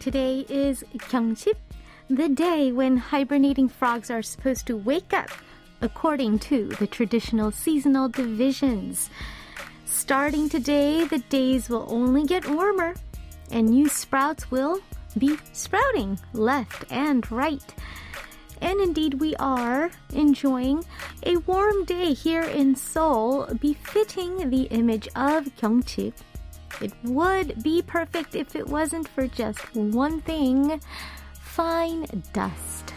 today is Gyeongchip, the day when hibernating frogs are supposed to wake up according to the traditional seasonal divisions. Starting today, the days will only get warmer and new sprouts will be sprouting left and right. And indeed, we are enjoying a warm day here in Seoul, befitting the image of Gyeongchip it would be perfect if it wasn't for just one thing fine dust.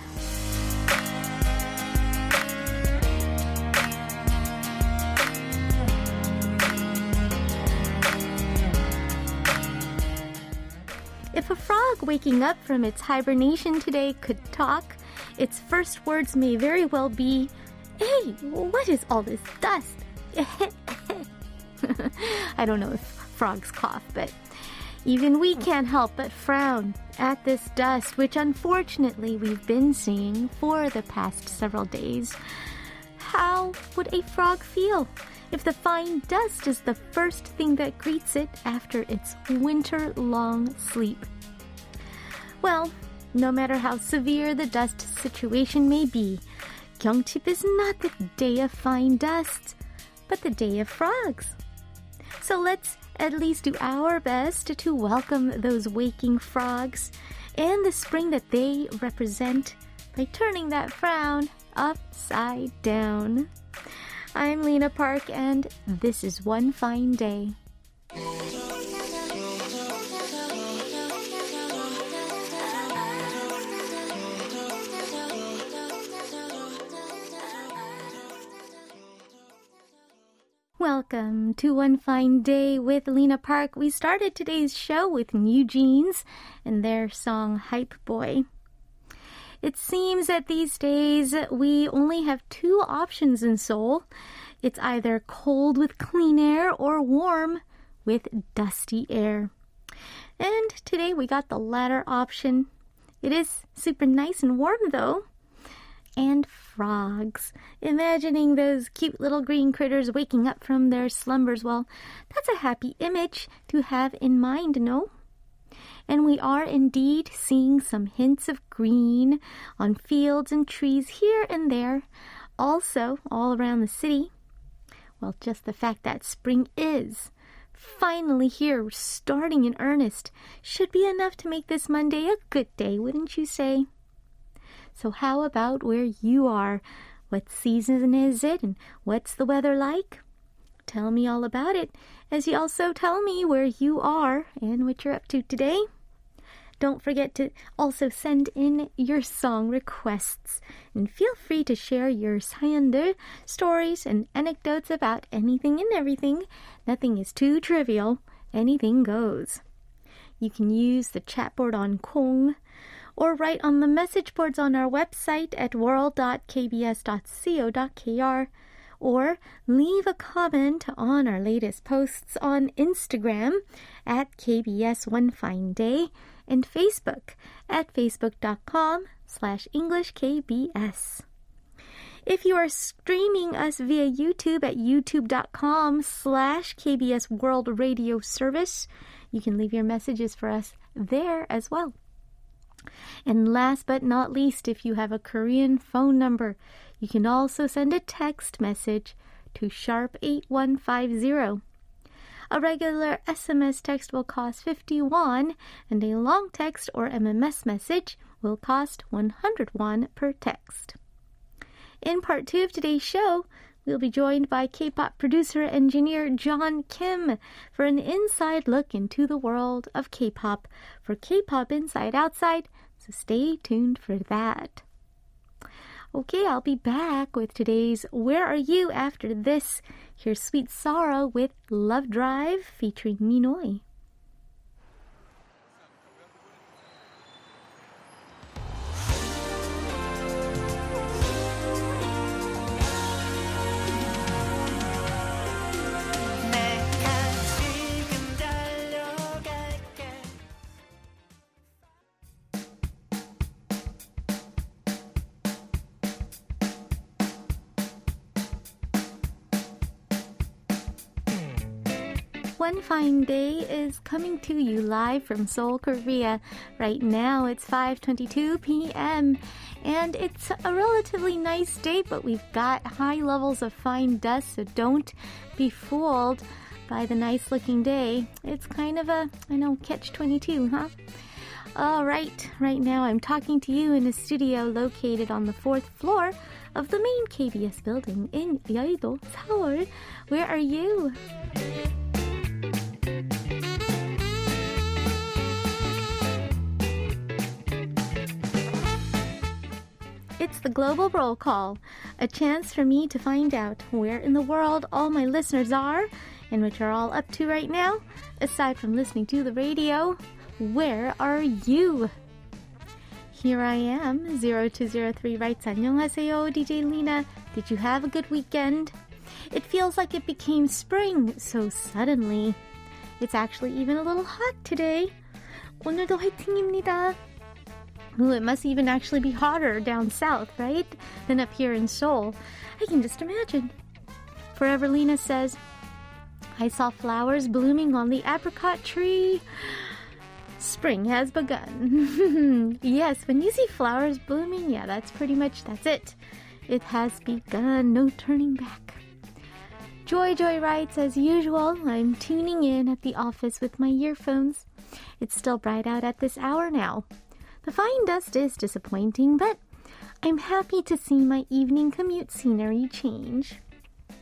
If a frog waking up from its hibernation today could talk, its first words may very well be, Hey, what is all this dust? I don't know if frog's cough, but even we can't help but frown at this dust, which unfortunately we've been seeing for the past several days. How would a frog feel if the fine dust is the first thing that greets it after its winter long sleep? Well, no matter how severe the dust situation may be, Gyeongchip is not the day of fine dust, but the day of frogs. So let's at least do our best to welcome those waking frogs and the spring that they represent by turning that frown upside down. I'm Lena Park, and this is One Fine Day. To One Fine Day with Lena Park. We started today's show with New Jeans and their song Hype Boy. It seems that these days we only have two options in Seoul. It's either cold with clean air or warm with dusty air. And today we got the latter option. It is super nice and warm though and frogs. Imagining those cute little green critters waking up from their slumbers, well, that's a happy image to have in mind, no? And we are indeed seeing some hints of green on fields and trees here and there, also all around the city. Well, just the fact that spring is finally here, starting in earnest, should be enough to make this Monday a good day, wouldn't you say? So, how about where you are? What season is it and what's the weather like? Tell me all about it as you also tell me where you are and what you're up to today. Don't forget to also send in your song requests and feel free to share your 사연들, stories, and anecdotes about anything and everything. Nothing is too trivial. Anything goes. You can use the chat board on Kong or write on the message boards on our website at world.kbs.co.kr or leave a comment on our latest posts on Instagram at KBS One Fine Day and Facebook at facebook.com slash EnglishKBS. If you are streaming us via YouTube at youtube.com slash KBS World Radio Service, you can leave your messages for us there as well. And last but not least, if you have a Korean phone number, you can also send a text message to sharp 8150. A regular SMS text will cost 51 and a long text or MMS message will cost 100 won per text. In part 2 of today's show, we'll be joined by K-pop producer engineer John Kim for an inside look into the world of K-pop for K-pop Inside Outside so stay tuned for that. Okay, I'll be back with today's Where Are You after this. Here's Sweet Sorrow with Love Drive featuring Minoi. One Fine Day is coming to you live from Seoul, Korea. Right now it's 5:22 p.m. and it's a relatively nice day, but we've got high levels of fine dust, so don't be fooled by the nice looking day. It's kind of a, I know, catch 22, huh? All right, right now I'm talking to you in a studio located on the fourth floor of the main KBS building in Yeouido, Seoul. Where are you? It's the Global Roll Call, a chance for me to find out where in the world all my listeners are and what you're all up to right now. Aside from listening to the radio, where are you? Here I am, 0203 writes, 안녕하세요, DJ Lena. Did you have a good weekend? It feels like it became spring so suddenly. It's actually even a little hot today. 오늘도 화이팅입니다. Ooh, it must even actually be hotter down south, right? Than up here in Seoul. I can just imagine. Forever Lena says, I saw flowers blooming on the apricot tree. Spring has begun. yes, when you see flowers blooming, yeah, that's pretty much that's it. It has begun, no turning back. Joy Joy writes, as usual, I'm tuning in at the office with my earphones. It's still bright out at this hour now. The fine dust is disappointing, but I'm happy to see my evening commute scenery change.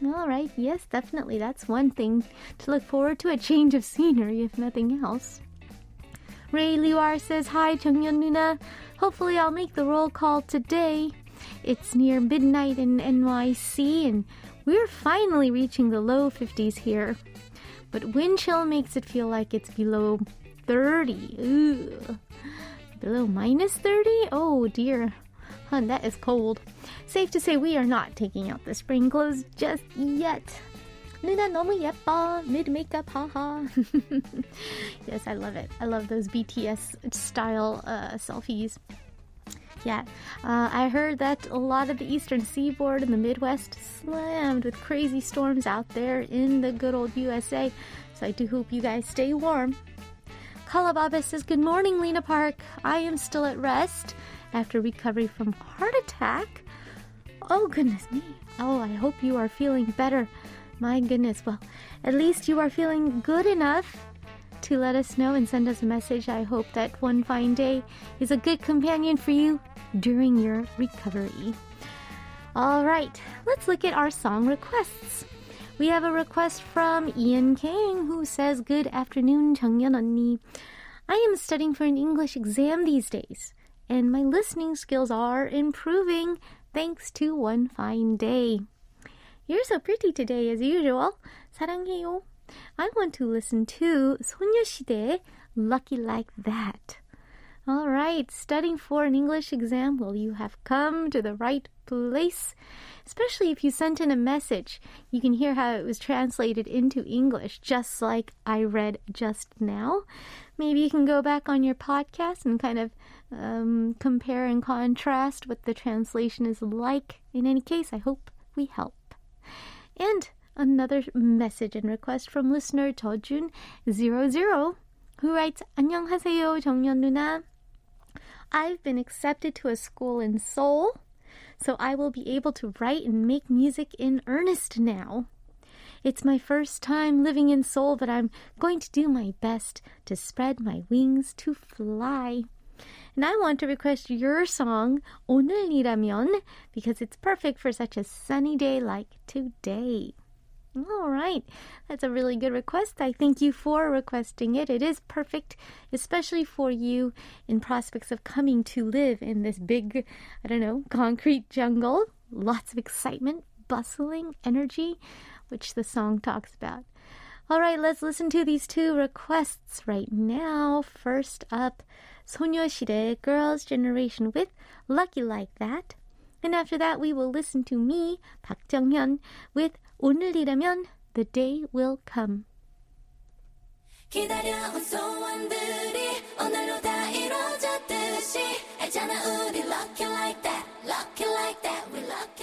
All right, yes, definitely. That's one thing to look forward to a change of scenery, if nothing else. Ray Liwar says, Hi, Jungyeon Nuna. Hopefully, I'll make the roll call today. It's near midnight in NYC, and we're finally reaching the low 50s here. But wind chill makes it feel like it's below 30. Ugh. Below minus 30? Oh dear. Hun, that is cold. Safe to say we are not taking out the spring clothes just yet. 누나 너무 예뻐. Mid makeup, haha. yes, I love it. I love those BTS style uh, selfies. Yeah, uh, I heard that a lot of the eastern seaboard and the Midwest slammed with crazy storms out there in the good old USA. So I do hope you guys stay warm. Kalababa says, Good morning, Lena Park. I am still at rest after recovery from heart attack. Oh, goodness me. Oh, I hope you are feeling better. My goodness. Well, at least you are feeling good enough to let us know and send us a message. I hope that one fine day is a good companion for you during your recovery. All right, let's look at our song requests. We have a request from Ian King who says, Good afternoon, 정연 언니. I am studying for an English exam these days, and my listening skills are improving thanks to one fine day. You're so pretty today as usual. 사랑해요. I want to listen to 소녀시대 Lucky Like That. All right, studying for an English exam. Well, you have come to the right place. Especially if you sent in a message, you can hear how it was translated into English, just like I read just now. Maybe you can go back on your podcast and kind of um, compare and contrast what the translation is like. In any case, I hope we help. And another message and request from listener Jojun00 who writes 안녕하세요 정연 누나. I've been accepted to a school in Seoul so I will be able to write and make music in earnest now. It's my first time living in Seoul, but I'm going to do my best to spread my wings to fly. And I want to request your song, 오늘이라면, because it's perfect for such a sunny day like today. All right. That's a really good request. I thank you for requesting it. It is perfect, especially for you in prospects of coming to live in this big, I don't know, concrete jungle. Lots of excitement, bustling, energy, which the song talks about. All right, let's listen to these two requests right now. First up, 소녀시대 Girls' Generation with Lucky Like That. And after that, we will listen to me, Park Junghyun, with 오늘이라면 the day will come. 기다려온 소원들이 오늘로 다 이루어졌듯이 알잖아 우리 lucky like that, lucky like that, we lucky.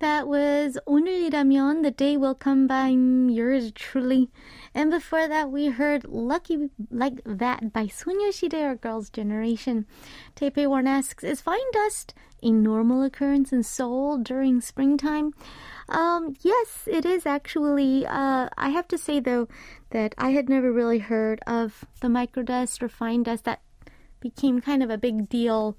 That was 오늘이라면 The Day Will Come by yours truly. And before that, we heard Lucky Like That by Sonyeo Sidae or Girls' Generation. Tepe Warren asks Is fine dust a normal occurrence in Seoul during springtime? Um, yes, it is actually. Uh, I have to say, though, that I had never really heard of the microdust or fine dust that became kind of a big deal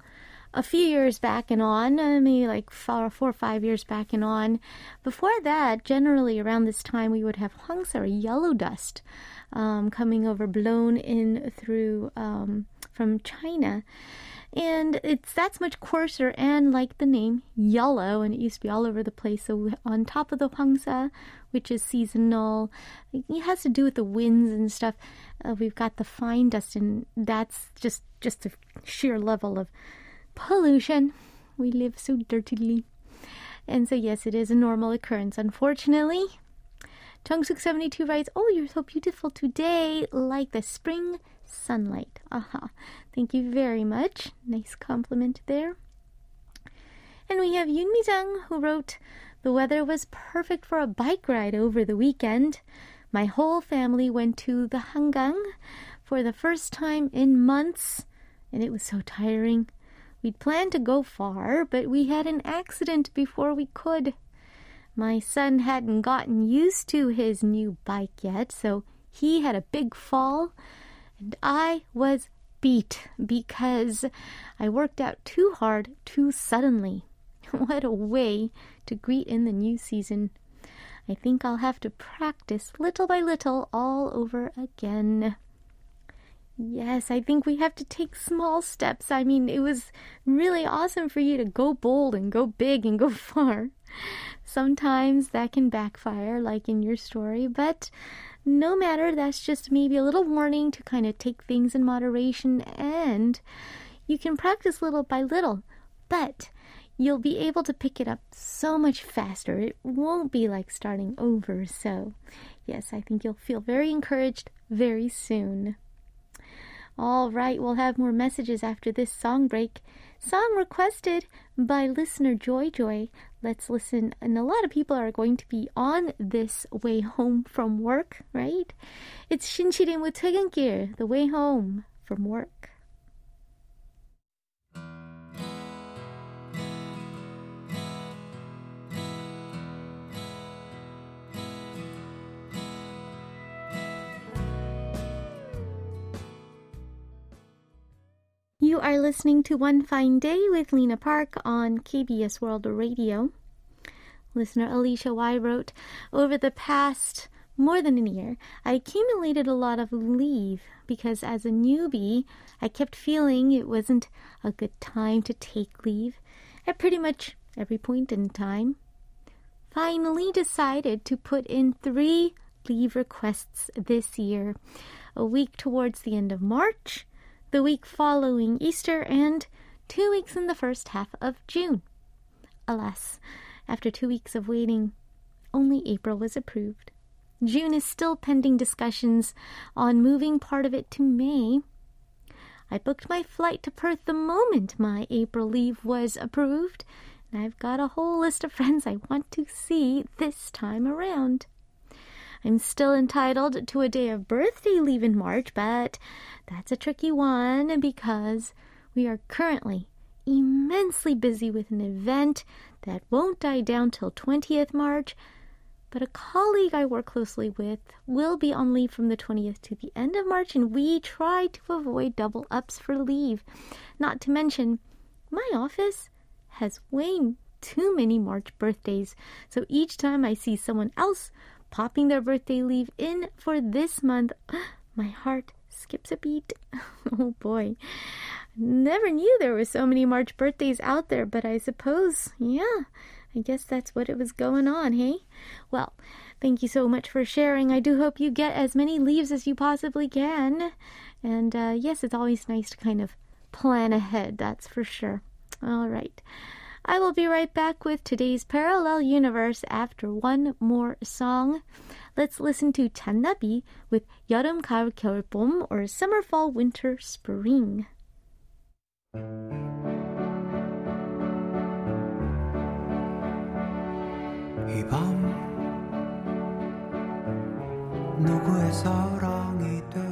a few years back and on, uh, maybe like four, four or five years back and on. Before that, generally around this time, we would have hwangsa or yellow dust um, coming over, blown in through um, from China. And it's that's much coarser and like the name yellow, and it used to be all over the place. So on top of the hwangsa, which is seasonal, it has to do with the winds and stuff. Uh, we've got the fine dust, and that's just just the sheer level of pollution. We live so dirtily. And so, yes, it is a normal occurrence. Unfortunately, Chung72 writes, Oh, you're so beautiful today, like the spring sunlight. Aha. Thank you very much. Nice compliment there. And we have Yun Mi-jung who wrote, The weather was perfect for a bike ride over the weekend. My whole family went to the Hangang for the first time in months, and it was so tiring. We'd planned to go far, but we had an accident before we could. My son hadn't gotten used to his new bike yet, so he had a big fall, and I was beat because I worked out too hard too suddenly. What a way to greet in the new season. I think I'll have to practice little by little all over again. Yes, I think we have to take small steps. I mean, it was really awesome for you to go bold and go big and go far. Sometimes that can backfire, like in your story, but no matter, that's just maybe a little warning to kind of take things in moderation and you can practice little by little, but you'll be able to pick it up so much faster. It won't be like starting over. So, yes, I think you'll feel very encouraged very soon. All right, we'll have more messages after this song break. Song requested by listener Joy Joy. Let's listen. And a lot of people are going to be on this way home from work, right? It's 신치림 with 퇴근길, the way home from work. You are listening to One Fine Day with Lena Park on KBS World Radio. Listener Alicia Y wrote, Over the past more than a year, I accumulated a lot of leave because as a newbie, I kept feeling it wasn't a good time to take leave at pretty much every point in time. Finally decided to put in three leave requests this year, a week towards the end of March the week following Easter, and two weeks in the first half of June. Alas, after two weeks of waiting, only April was approved. June is still pending discussions on moving part of it to May. I booked my flight to Perth the moment my April leave was approved, and I've got a whole list of friends I want to see this time around. I'm still entitled to a day of birthday leave in March, but that's a tricky one because we are currently immensely busy with an event that won't die down till 20th March. But a colleague I work closely with will be on leave from the 20th to the end of March, and we try to avoid double ups for leave. Not to mention, my office has way too many March birthdays, so each time I see someone else popping their birthday leave in for this month, my heart skips a beat. oh boy. Never knew there were so many March birthdays out there, but I suppose, yeah, I guess that's what it was going on, hey? Well, thank you so much for sharing. I do hope you get as many leaves as you possibly can. And uh, yes, it's always nice to kind of plan ahead, that's for sure. All right. I will be right back with today's parallel universe after one more song. Let's listen to Jannabi with 여름, 가을, 겨울, 봄 or summer, fall, winter, spring. 누구의 사랑이 돼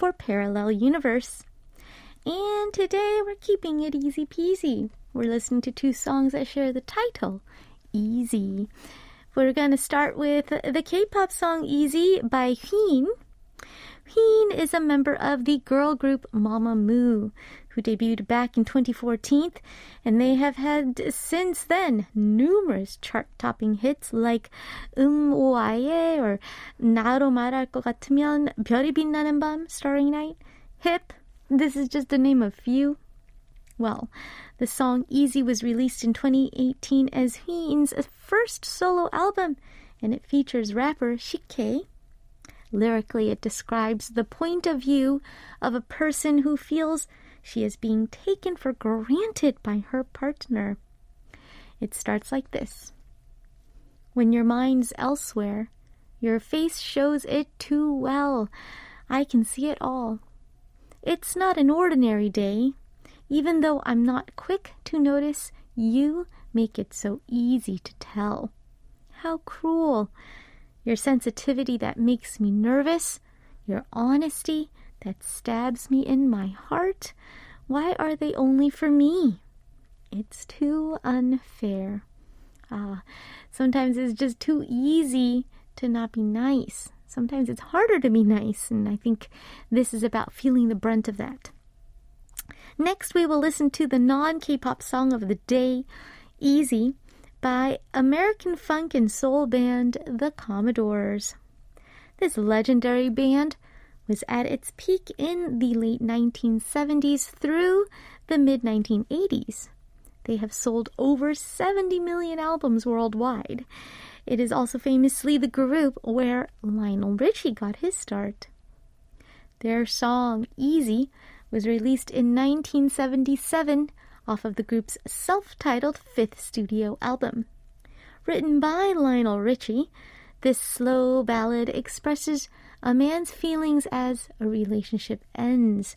for Parallel Universe. And today we're keeping it easy peasy. We're listening to two songs that share the title, Easy. We're going to start with the K-pop song Easy by Wheein Wheein is a member of the girl group Mamamoo, who debuted back in 2014, and they have had since then numerous chart-topping hits like 음 오아예 or 나로 말할 것 같으면 별이 Starry Night, Hip. This is just the name of few. Well, the song Easy was released in 2018 as Wheein's first solo album, and it features rapper Sik-K. Lyrically, it describes the point of view of a person who feels she is being taken for granted by her partner. It starts like this When your mind's elsewhere, your face shows it too well. I can see it all. It's not an ordinary day. Even though I'm not quick to notice, you make it so easy to tell. How cruel your sensitivity that makes me nervous, your honesty that stabs me in my heart. Why are they only for me? It's too unfair. Ah, sometimes it's just too easy to not be nice. Sometimes it's harder to be nice, and I think this is about feeling the brunt of that. Next, we will listen to the non K pop song of the day, Easy, by American funk and soul band The Commodores. This legendary band was at its peak in the late 1970s through the mid 1980s. They have sold over 70 million albums worldwide. It is also famously the group where Lionel Richie got his start. Their song Easy was released in 1977 off of the group's self titled fifth studio album. Written by Lionel Richie, this slow ballad expresses a man's feelings as a relationship ends.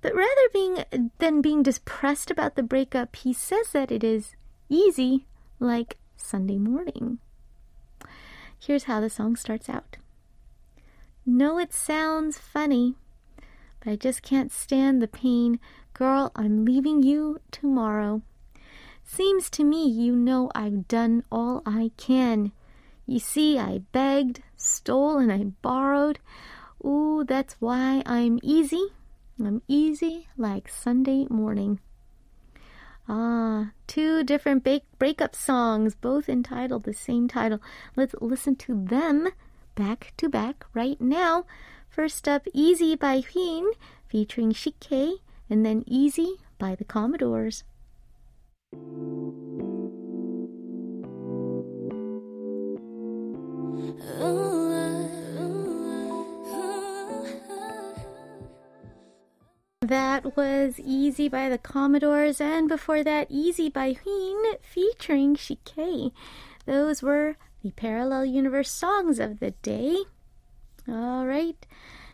But rather being than being depressed about the breakup, he says that it is easy like Sunday morning. Here's how the song starts out. No, it sounds funny, but I just can't stand the pain Girl, I'm leaving you tomorrow. Seems to me you know I've done all I can. You see, I begged, stole, and I borrowed. Ooh, that's why I'm easy. I'm easy like Sunday morning. Ah, two different break- breakup songs, both entitled the same title. Let's listen to them back to back right now. First up, Easy by Wheein, featuring Sik-K and then Easy by the Commodores. That was Easy by the Commodores, and before that, Easy by Wheein featuring Sik-K. Those were the Parallel Universe songs of the day. All right.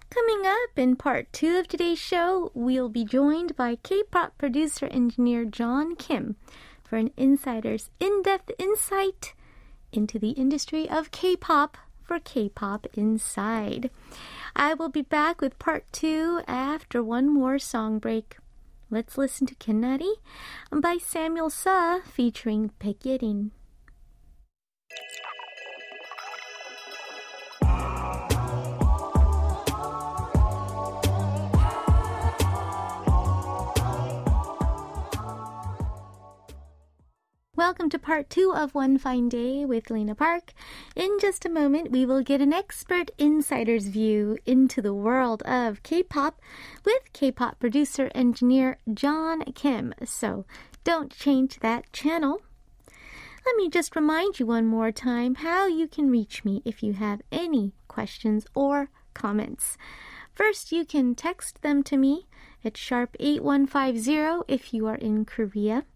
Coming up in part two of today's show, we'll be joined by K pop producer engineer John Kim for an insider's in depth insight into the industry of K pop for K pop Inside. I will be back with part two after one more song break. Let's listen to Kenari by Samuel Seo featuring Baekyerin. Welcome to part two of One Fine Day with Lena Park. In just a moment, we will get an expert insider's view into the world of K pop with K pop producer engineer John Kim. So don't change that channel. Let me just remind you one more time how you can reach me if you have any questions or comments. First, you can text them to me at sharp 8150 if you are in Korea.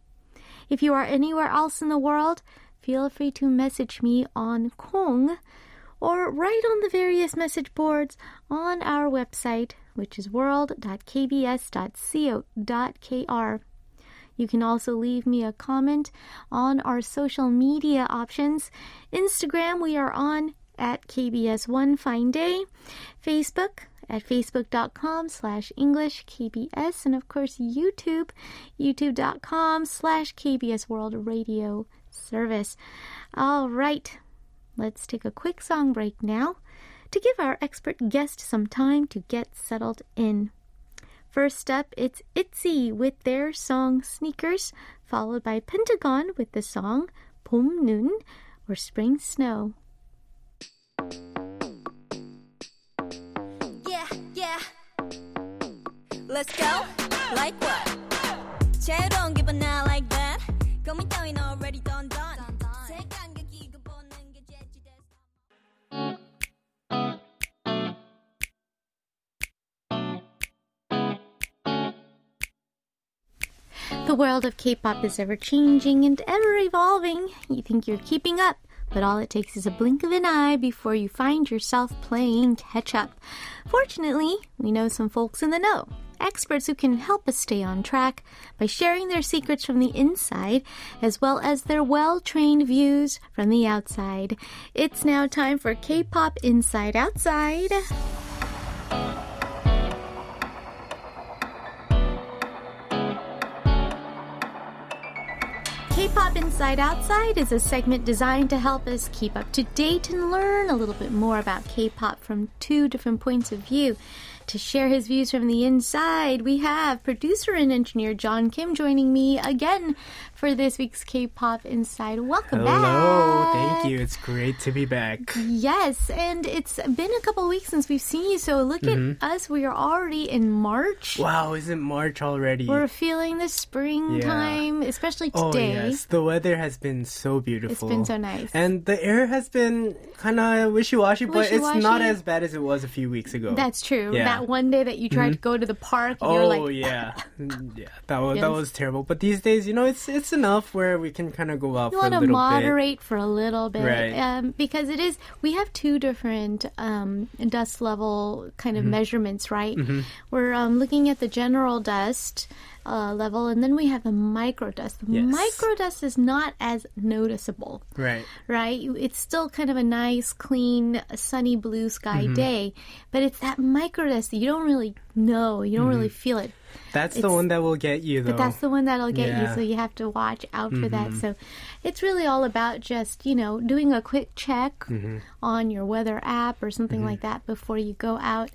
If you are anywhere else in the world, feel free to message me on Kong or write on the various message boards on our website, which is world.kbs.co.kr. You can also leave me a comment on our social media options. Instagram, we are on at KBS One Fine Day. Facebook, at facebook.com slash English KBS, and of course YouTube, youtube.com slash KBS World Radio Service. All right, let's take a quick song break now to give our expert guest some time to get settled in. First up, it's ITZY with their song Sneakers, followed by Pentagon with the song 봄눈 or Spring Snow. Let's go. Like what? 새로운 기분 not like that. 고민 따윈 already done done. 새 감격이 이거 보는 게 재치됐어. The world of K-pop is ever changing and ever evolving. You think you're keeping up, but all it takes is a blink of an eye before you find yourself playing catch up. Fortunately, we know some folks in the know. Experts who can help us stay on track by sharing their secrets from the inside as well as their well trained views from the outside. It's now time for K pop Inside Outside. K-Pop Inside Outside is a segment designed to help us keep up to date and learn a little bit more about K-pop from two different points of view. To share his views from the inside, we have producer and engineer John Kim joining me again for this week's K-Pop Inside. Welcome back. Hello, back. thank you. It's great to be back. Yes, and it's been a couple weeks since we've seen you, so look at us. We are already in March. Mm-hmm. Wow, is it March already? We're feeling the springtime, especially today. oh today. yes, the weather has been so beautiful. It's been so nice. and the air has been kind of wishy-washy, but it's not as bad as it was a few weeks ago. That's true. Yeah. That one day that you tried to go to the park Oh like, yeah, yeah. That was Yes. that was terrible. But these days, you know, it's it's enough where we can kind of go out you for a want to moderate for a little bit. Right. Um, because it is, we have two different um, dust level kind Mm-hmm. of measurements, right? We're um, looking at the general dust. Uh, level and then we have the micro dust. The Yes. micro dust is not as noticeable. Right. right? It's still kind of a nice, clean, sunny blue sky Mm-hmm. day, but it's that microdust that you don't really know, you don't really feel it. That's the one that will get you though. But that's the one that'll get you, Yeah. Mm-hmm. so you have to watch out for that. So it's really all about just, you know, doing a quick check Mm-hmm. on your weather app or something like that before you go out.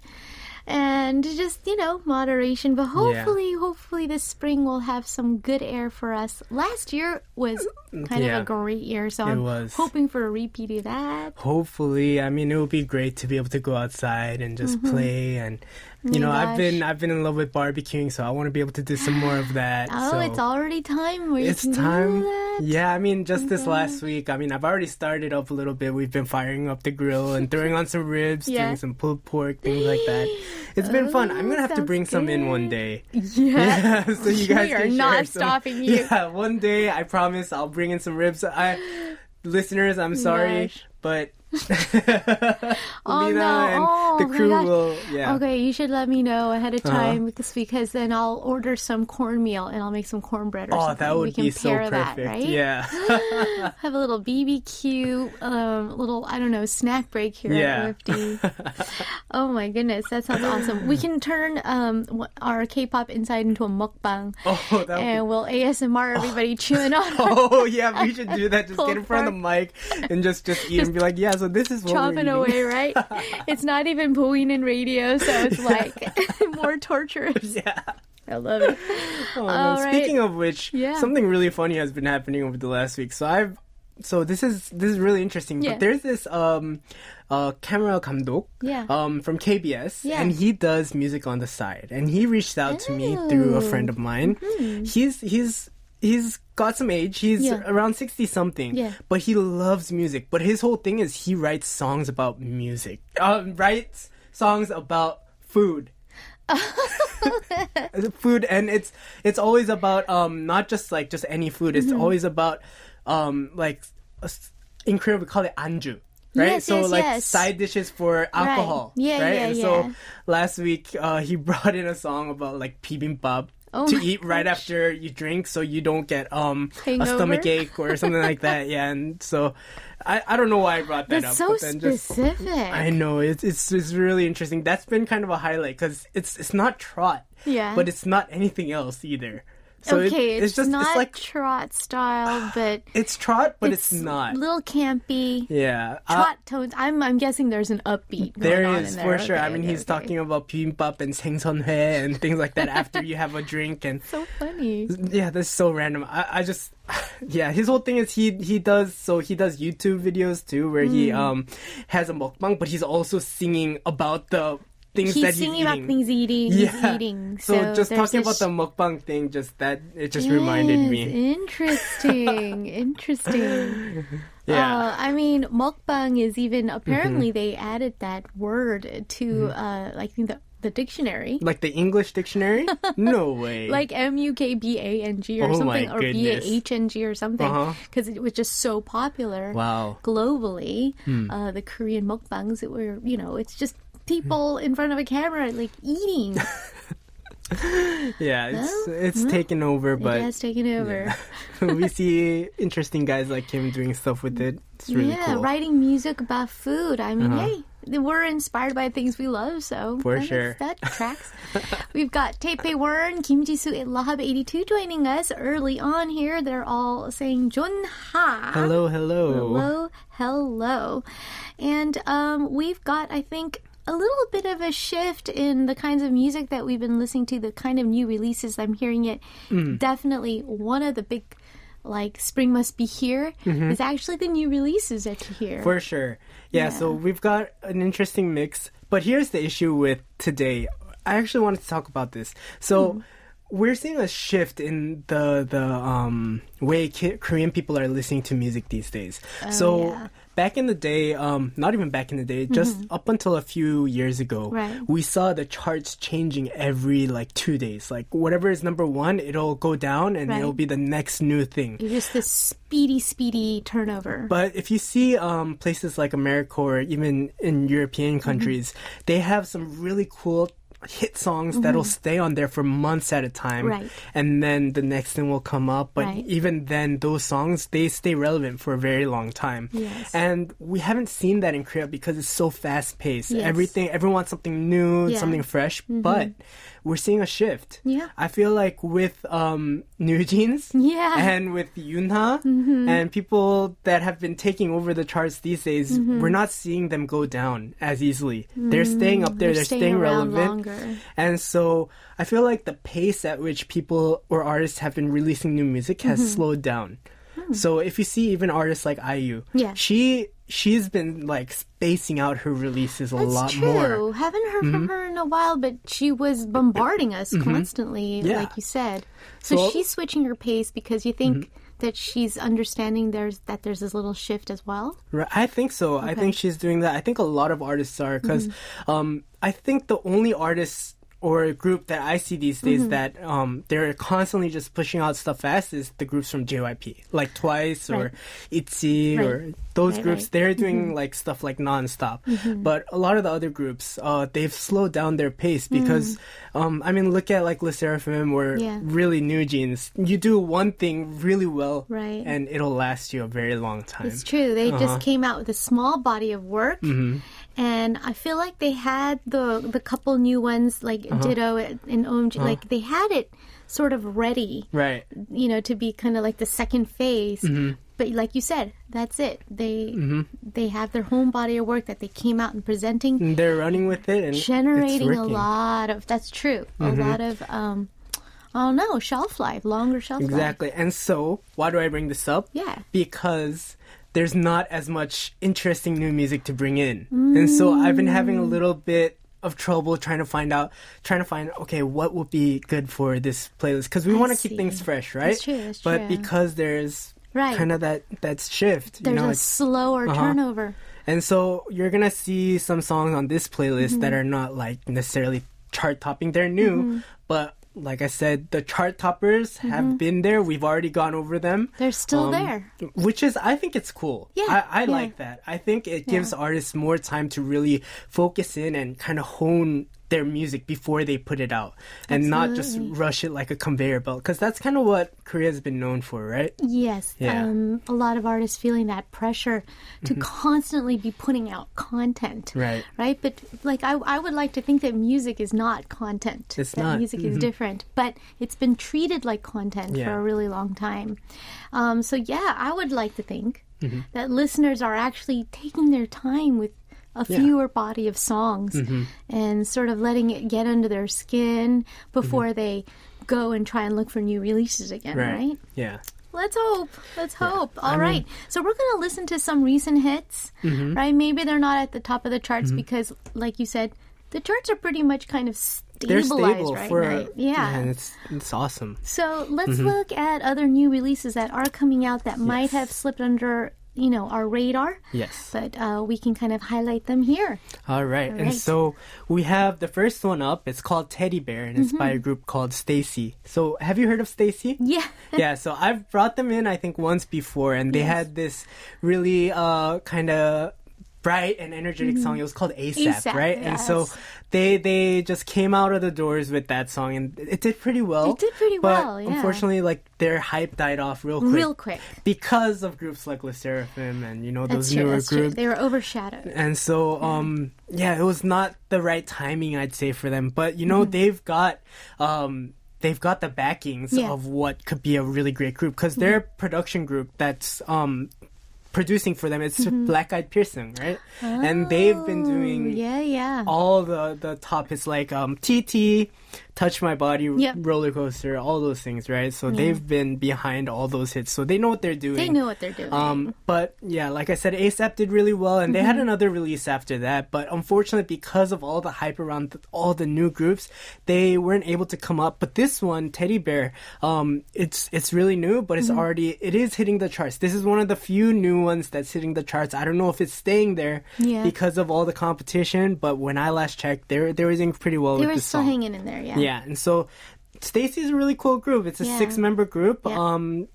And just, you know, moderation. But hopefully, hopefully this spring will have some good air for us. Last year was kind of a great year, so It I'm was. hoping for a repeat of that. hopefully i mean it would be great to be able to go outside and just mm-hmm. play and you know Mm-hmm. i've been i've been in love with barbecuing so i want to be able to do some more of that Oh, so it's already time where it's time do that. yeah i mean just this last week i mean i've already started up a little bit we've been firing up the grill and throwing on some ribs Yeah. doing some pulled pork things like that it's been fun i'm gonna have to sounds bring some in one day Yeah. yeah, so you guys We are not some- stopping you. Yeah, one day I promise I'll bring in some ribs. I, listeners, I'm sorry, Gosh. but Oh, no. and Oh, the crew will. Yeah. Okay, you should let me know ahead of Uh-huh. time because because then I'll order some cornmeal and I'll make some cornbread or Oh, something. that we would can be so perfect. that, right? Yeah. Have a little BBQ, um, little I don't know snack break here Yeah. at OFD. oh my goodness, that sounds awesome. We can turn um our K-pop inside into a mukbang, oh, would be and we'll ASMR everybody chewing on Oh yeah, we should do that. Just get in front of the mic and just just eat and be like, yeah. So this is what chopping away, right? it's not even Boeing in radio, so it's like more torturous. Yeah. I love it. Oh, All right. Speaking of which, Yeah. something really funny has been happening over the last week. So I've so this is this is really interesting. Yeah. But there's this um uh camera 감독 Yeah. um from KBS Yeah. and he does music on the side and he reached out to me through a friend of mine. He's he's he's got some age. He's. Yeah. around 60 something. Yeah. But he loves music. But his whole thing is he writes songs about music. Um writes songs about food. food and it's it's always about um not just like just any food it's Mm-hmm. always about um like in Korean we call it anju right Yes, so yes, like yes. side dishes for alcohol Yeah, right yeah, and yeah. so last week uh he brought in a song about like bibimbap Oh to eat right gosh. after you drink so you don't get um a stomach ache or something like that yeah and so I, I don't know why I brought that That's up so but then just specific. I know it's it's it's really interesting. That's been kind of a highlight because it's it's not trot, Yeah. but it's not anything else either. So okay, it, it's, it's, just not it's like trot style, but it's trot, but it's, it's not little campy. Yeah, uh, trot uh, tones. I'm I'm guessing there's an upbeat. There is there. for sure. Okay, I mean, okay, he's okay. talking about bibimbap and sangsonhae and things like that after you have a drink and so funny. Yeah, that's so random. I, I just yeah, his whole thing is he he does so he does YouTube videos too where mm. he hmm. um has a mukbang, but he's also singing about the things He's that he's singing eating. about things eating. yeah. He's eating. So, just talking about the mukbang thing, just that it just reminded me. Interesting. Interesting. Yeah. Mm-hmm. Uh, I mean, mukbang is even apparently they added that word to uh, like I think the the dictionary. Like the English dictionary? no way. Like M U K B A N G or Oh something, or B A. H N G or something, Uh-huh. because it was just so popular wow. Hmm. globally. Uh, the Korean mukbangs, it were you know, it's just people in front of a camera like eating. Yeah, it's Well, it's taken over, but it has taken over. we see interesting guys like him doing stuff with it. It's really yeah, cool. Uh-huh. writing music about food. I mean, hey, we're inspired by things we love, so For guess sure. that tracks. We've got Taipei Warren, Kim Jisoo at Lahab 82 joining us early on here. They're all saying Junha. Hello, hello. Hello, hello. And um, we've got, I think, a little bit of a shift in the kinds of music that we've been listening to, the kind of new releases. I'm hearing it. Mm. Definitely one of the big, like, Spring Must Be Here is actually the new releases that you hear. Mm-hmm. For sure. Yeah, so we've got an interesting mix. But here's the issue with today. I actually wanted to talk about this. So Hmm. we're seeing a shift in the the um, way K- Korean people are listening to music these days. so Oh, yeah. Back in the day, um, not even back in the day, just up until a few years ago, Mm-hmm. Right. we saw the charts changing every like two days. Like whatever is number one, it'll go down and Right. it'll be the next new thing. You're just this speedy, speedy turnover. But if you see um, places like America or even in European Mm-hmm. countries, they have some really cool hit songs that'll stay on there for months at a time. Mm-hmm. Right. And then the next thing will come up. But Right. even then, those songs, they stay relevant for a very long time. Yes. And we haven't seen that in Korea because it's so fast paced. Yes. Everything, everyone wants something new, Yeah. Mm-hmm. something fresh. But we're seeing a shift. Yeah. I feel like with um, New Jeans Yeah. and with Yunha Mm-hmm. and people that have been taking over the charts these days, Mm-hmm. we're not seeing them go down as easily. They're staying up there, They're they're, staying staying, relevant. longer. And so I feel like the pace at which people or artists have been releasing new music has Mm-hmm. slowed down. So if you see even artists like IU, Hmm. Yeah. she she's been like spacing out her releases a That's lot true. more. Mm-hmm. Haven't heard from her in a while, but she was bombarding us constantly, Yeah. like you said. So, So- Mm-hmm. she's switching her pace because you think that she's understanding there's that there's this little shift as well. Right, I think so. I think she's doing that. I think a lot of artists are because um, I think the only artists or a group that I see these days that um, they're constantly just pushing out stuff fast is the groups from JYP, like Twice or ITZY or those Right, groups. right. They're doing like stuff like nonstop. But a lot of the other groups, uh, they've slowed down their pace because, um, I mean, look at like LE SSERAFIM or Yeah. really New Jeans. You do one thing really well, Right. and it'll last you a very long time. It's true. They Uh-huh. just came out with a small body of work. Mm-hmm. And I feel like they had the the couple new ones like Uh-huh. Ditto and OMG, like they had it sort of ready, Right. you know, to be kind of like the second phase. Mm-hmm. But like you said, that's it. They they have their home body of work that they came out and presenting, And they're running with it and generating a. Mm-hmm. lot of. That's true. A lot of um, Oh no, shelf life, longer shelf life. Exactly. And so, why do I bring this up? Yeah. Because there's not as much interesting new music to bring in. And so I've been having a Mm. little bit of trouble trying to find out trying to find okay what would be good for this playlist because we want to keep things fresh right That's true, that's but true. because there's Right. kind of that that shift There's you know a it's- slower Uh-huh. turnover. and so you're gonna see some songs on this playlist that Mm-hmm. are not like necessarily chart topping. They're new, Mm-hmm. but like I said, the chart toppers have been there. We've already gone over them. They're still Um, there. Which is, I think it's cool. Yeah, I, I yeah. like that. I think it gives Yeah. artists more time to really focus in and kind of hone their music before they put it out and not just rush it like a conveyor belt because that's kind of what Korea's been known for, right? Yes, Yeah. Mm-hmm. um, a lot of artists feeling that pressure to constantly be putting out content. Right. Right. But like, I, I would like to think that music is not content. It's that not. Music is Mhm. different, but it's been treated like content Yeah. for a really long time. Um, so yeah, I would like to think Mm-hmm. that listeners are actually taking their time with a Yeah. fewer body of songs Mm-hmm. and sort of letting it get under their skin before Mm-hmm. they go and try and look for new releases again, right? Yeah. Let's hope. Let's hope. All I right. mean- So we're going to listen to some recent hits, Mm-hmm. right? Maybe they're not at the top of the charts because, like you said, the charts are pretty much kind of They're stabilized stable right now. Yeah. and it's it's awesome. So let's Mm-hmm. look at other new releases that are coming out that might have slipped under, you know, our radar. Yes. But uh, we can kind of highlight them here. All right. All And so we have the first one up. It's called Teddy Bear and it's by a Mm-hmm. group called STAYC. So have you heard of STAYC? Yeah. yeah, so I've brought them in I think once before and they Yes. had this really uh kind of bright and energetic song. It was called ASAP, Mm-hmm. ASAP, right? And so they they just came out of the doors with that song and it did pretty well. It did pretty but well, yeah. Unfortunately like their hype died off real quick. Real quick. Because of groups like LE SSERAFIM and you know That's those true. newer That's true. groups. They were overshadowed. And so, um, yeah, it was not the right timing, I'd say, for them. But you know, they've got, um, they've got the backings Yeah. of what could be a really great group because their production group that's um producing for them it's Black Eyed Pilseung, right? And they've been doing Yeah, yeah. all the the top hits like um TT, Touch My Body, Yep. Roller Coaster, all those things, right? So they've been behind all those hits, so they know what they're doing. They know what they're doing. Um, but yeah, like I said, ASAP did really well, and they Mm-hmm. had another release after that. But unfortunately, because of all the hype around th- all the new groups, they weren't able to come up. But this one, Teddy Bear, um, it's it's really new, but Mm-hmm. it's already it is hitting the charts. This is one of the few new ones that's hitting the charts. I don't know if it's staying there Yeah. because of all the competition, but when I last checked, they were they were doing pretty well they with were the still song. hanging in there, yeah. Yeah, and so STAYC's a really cool group. It's a Yeah. six member group. Yeah. Um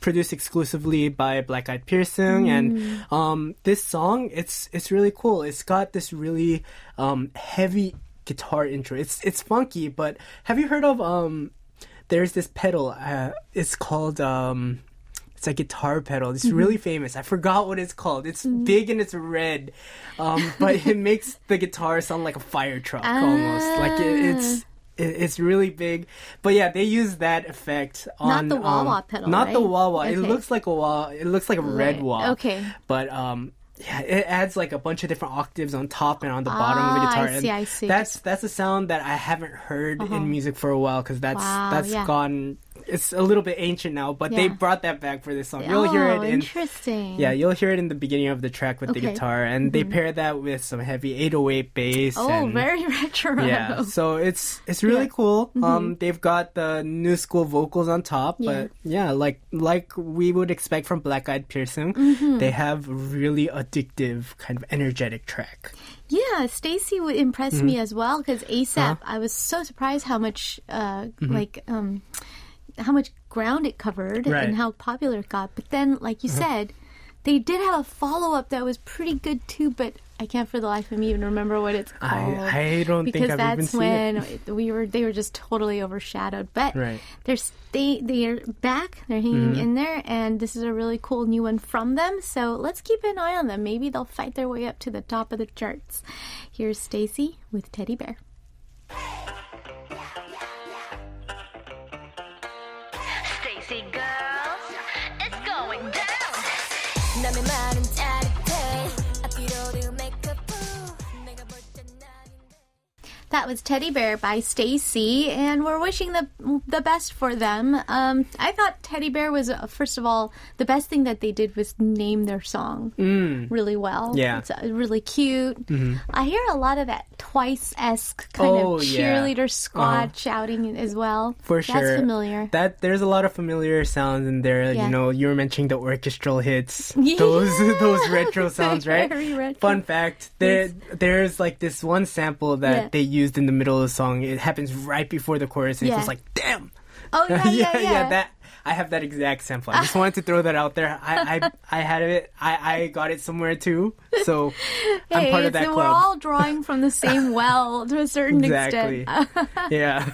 produced exclusively by Black Eyed Pilseung and Mm. um this song it's it's really cool. It's got this really um heavy guitar intro. It's it's funky, but have you heard of um there's this pedal uh it's called um it's a guitar pedal. It's really famous. I forgot what it's called. It's big and it's red, um, but it makes the guitar sound like a fire truck almost. Like it, it's it, it's really big. But yeah, they use that effect on the wah um, wah pedal, Not the right? wah wah. It looks like a wah. It looks like a red Right. wah. Okay. But um. Yeah, it adds like a bunch of different octaves on top and on the bottom of the Ah, guitar. I see, I see. That's that's a sound that I haven't heard in music for a while because that's Wow, that's yeah. gone. It's a little bit ancient now, but they brought that back for this song. You'll oh, hear it in interesting. yeah, you'll hear it in the beginning of the track with the Okay. Mm-hmm. guitar, and they pair that with some heavy 808 bass. Oh, and, very retro. yeah. So it's it's really Yeah. Mm-hmm. cool. Um, they've got the new school vocals on top, Yeah. but yeah, like like we would expect from Black Eyed Pilseung, Mm-hmm. they have really addictive, kind of energetic track. Yeah, STAYC would impress me Mm-hmm. as well because ASAP. Uh-huh. I was so surprised how much, uh, Mm-hmm. like, um, how much ground it covered Right. Uh-huh. and how popular it got. But then, like you said, they did have a follow up that was pretty good too. But I can't for the life of me even remember what it's called. I I don't because think I've that's when it. we were they were just totally overshadowed. But Right. they're stay they're back. They're hanging Mm-hmm. in there, and this is a really cool new one from them. So let's keep an eye on them. Maybe they'll fight their way up to the top of the charts. Here's STAYC with Teddy Bear. 남의 말은 That was Teddy Bear by STAYC, and we're wishing the the best for them. Um, I thought Teddy Bear was uh, first of all the best thing that they did was name their song really well. Yeah. it's uh, really cute. I hear a lot of that Twice esque kind Oh, of yeah. cheerleader squad shouting as well. For That's sure. familiar. That there's a lot of familiar sounds in there. Yeah. You know, you were mentioning the orchestral hits. Yeah. Those those retro sounds, right? Very retro. Fun fact, there there's like this one sample that Yeah. they used in the middle of the song. It happens right before the chorus and Yeah. it feels like, damn. oh yeah, yeah, yeah. that I have that exact sample. I just wanted to throw that out there. I I, I had it. I, I got it somewhere too. So I'm part of that we're all drawing from the same well to a certain exactly. extent. yeah.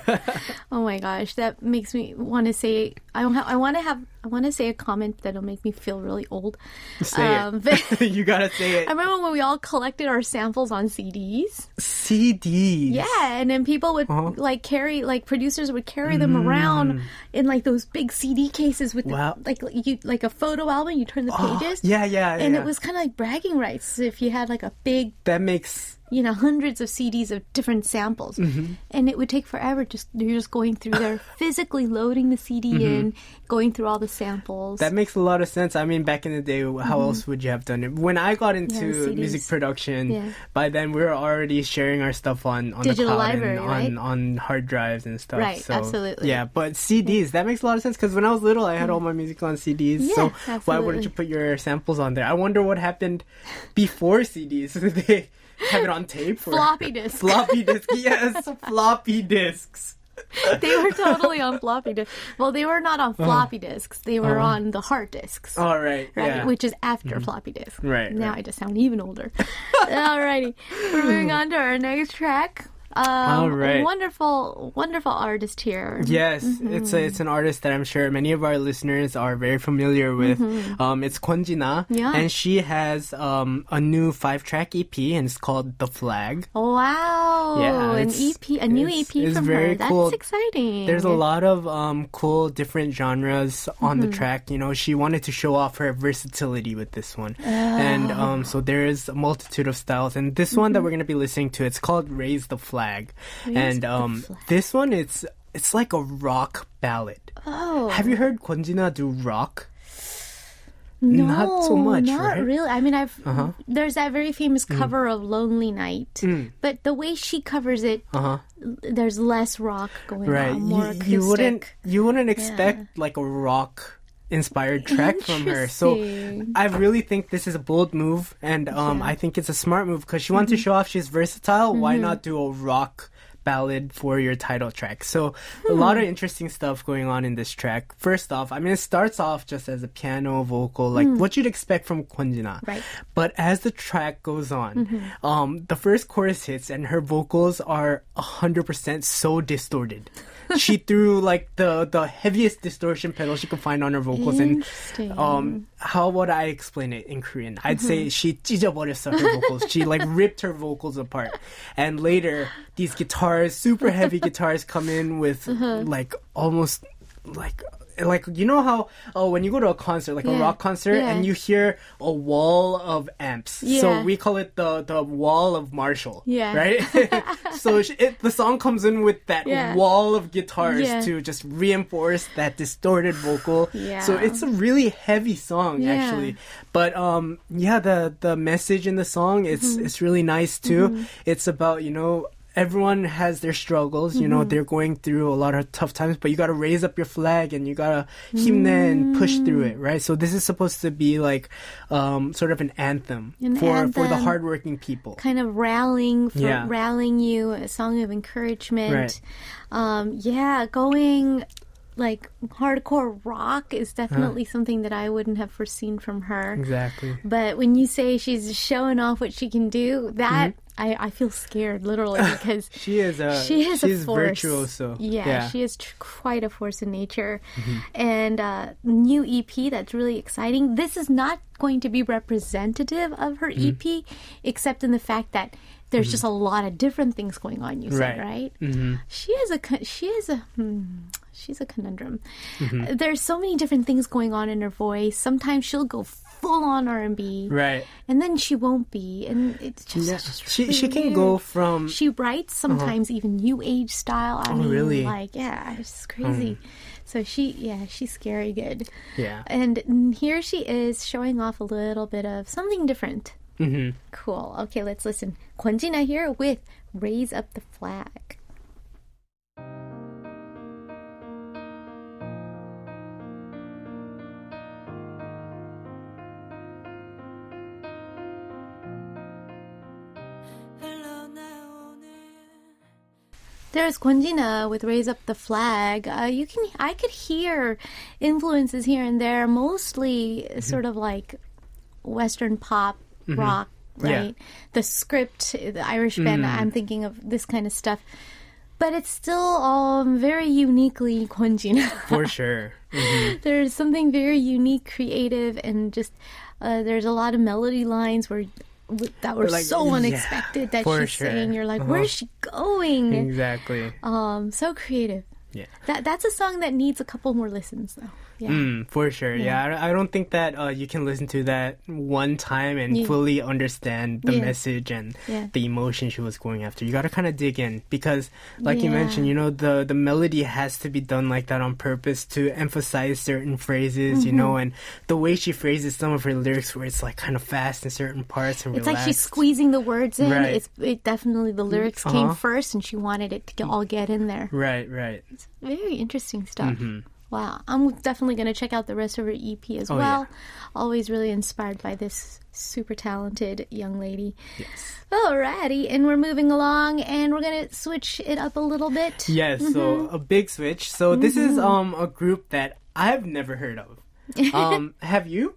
Oh my gosh, that makes me want to say. I don't have, I want to have. I want to say a comment that'll make me feel really old. say Um, it. you gotta say it. I remember when we all collected our samples on CDs. CDs. Yeah, and then people would Uh-huh. like carry, like producers would carry them around in like those big CD cases with Mm. Wow. the, like you like a photo album. You turn the Oh, pages. yeah, yeah, yeah. And yeah. it was kind of like bragging rights if you had like a big that makes you know hundreds of CDs of different samples, Mm-hmm. and it would take forever. Just you're just going through there, physically loading the CD in, going through all the samples. Mm-hmm. that makes a lot of sense. I mean, back in the day, how else would you have done it? When I got into CDs. music production, Yeah. by then we were already sharing our stuff on on Digital the cloud library, and right? on on hard drives and stuff. Right, so, absolutely. Yeah, but CDs that makes a lot of sense because when I was little, I had all my music on CDs. Yeah, so why wouldn't you put your samples on there? I wonder what happened before CDs. They have it on tape? Floppy disk. Floppy disk, yes, floppy disks. they were totally on floppy disk. Well, they were not on Uh-huh. floppy disks. They were on the hard disks. All right, Right, yeah. which is after floppy disk. Right, Now right. I just sound even older. Alrighty. We're moving on to our next track. Um, All right. Wonderful, wonderful artist here. Yes, it's a, it's an artist that I'm sure many of our listeners are very familiar with. Um, it's Kwonjina, Yeah. and she has um, a new five track EP, and it's called The Flag. Wow. Yeah, an EP, a new it's- EP it's from very her. That's exciting. There's a lot of um, cool different genres on Mm-hmm. the track. You know, she wanted to show off her versatility with this one, and Oh. um, so there is a multitude of styles. And this one that Mm-hmm. we're gonna be listening to, it's called "Raise the Flag," Raise and um, Flag. this one it's it's like a rock ballad. Oh. Have you heard Kwonjina do rock? No, Not so much, Not right? Uh-huh. really. I mean, I've there's that very famous Mm. cover of "Lonely Night," but the way she covers it, Uh huh. there's less rock going Right. on, more You, acoustic. you wouldn't you wouldn't expect like a rock inspired track from her. So I really think this is a bold move, and um, I think it's a smart move because she wants Mm-hmm. to show off she's versatile. Why not do a rock? ballad for your title track. So a Hmm. lot of interesting stuff going on in this track. First off, I mean it starts off just as a piano vocal, like what you'd expect from. Hmm. Right. But as the track goes on, um, the first chorus hits and her vocals are 100% so distorted she threw like the the heaviest distortion pedal she could find on her vocals and Interesting. um how would I explain it in Korean? I'd say she 찢어버렸어 her vocals. She like ripped her vocals apart. And later these guitars, super heavy guitars come in with like almost like like you know how oh when you go to a concert like a rock concert Yeah. and you hear a wall of amps Yeah. so we call it the the wall of Marshall Yeah. right so it, the song comes in with that Yeah. wall of guitars Yeah. to just reinforce that distorted vocal Yeah. so it's a really heavy song Yeah. actually but um yeah the the message in the song it's Mm-hmm. it's really nice too it's about you know everyone has their struggles you know Mm-hmm. they're going through a lot of tough times but you got to raise up your flag and you got to 힘내 and push through it right so this is supposed to be like um sort of an anthem An for for the hardworking people kind of rallying for Yeah. rallying you, a song of encouragement. Right. Um, yeah, going like hardcore rock is definitely something that I wouldn't have foreseen from her. exactly But when you say she's showing off what she can do, that I, I feel scared literally because she is a she is she's a force. virtuoso Yeah, she is tr- quite a force in nature. Mm-hmm. And uh, new EP that's really exciting. This is not going to be representative of her Mm-hmm. EP, except in the fact that there's just a lot of different things going on. You said Right. right. mm-hmm. She is a she is a hmm, she's a conundrum. Mm-hmm. There's so many different things going on in her voice. Sometimes she'll go full on R&B, Right. and then she won't be, and it's just, Yeah. just She really she can weird. go from She writes sometimes even new age style. I Oh, mean, really? like yeah, it's crazy. So she, yeah, she's scary good. yeah. And here she is showing off a little bit of something different. hmm Cool. Okay, let's listen. Kwonjina here with Raise Up the Flag. There's Kwonjina with Raise Up the Flag. Uh, you can, I could hear influences here and there, mostly sort of like Western pop, rock, Yeah. right? The script, the Irish band, I'm thinking of this kind of stuff. But it's still um, very uniquely Kwonjina. For sure. Mhm. there's something very unique, creative, and just uh, there's a lot of melody lines where that were Like, so yeah, unexpected that she's sure. saying. You're like, Uh-huh. where's she going? Exactly. Um, so creative. Yeah. That that's a song that needs a couple more listens though. Yeah. Mm, for sure. Yeah. I, I don't think that uh, you can listen to that one time and Yeah. fully understand the Yeah. message and Yeah. the emotion she was going after. You got to kind of dig in because, like you mentioned, you know, the, the melody has to be done like that on purpose to emphasize certain phrases, you Mm-hmm. know, and the way she phrases some of her lyrics where it's like kind of fast in certain parts and It's like she's squeezing the words in. Right. It's it definitely the lyrics came Uh-huh. first, and she wanted it to all get in there. Right, right. Very interesting stuff. Mm-hmm. Wow, I'm definitely going to check out the rest of her EP as Oh, well. Always really inspired by this super talented young lady. Yes. Alrighty, and we're moving along, and we're going to switch it up a little bit. Yes, Mm-hmm. so a big switch. So this is um a group that I've never heard of. Um, have you?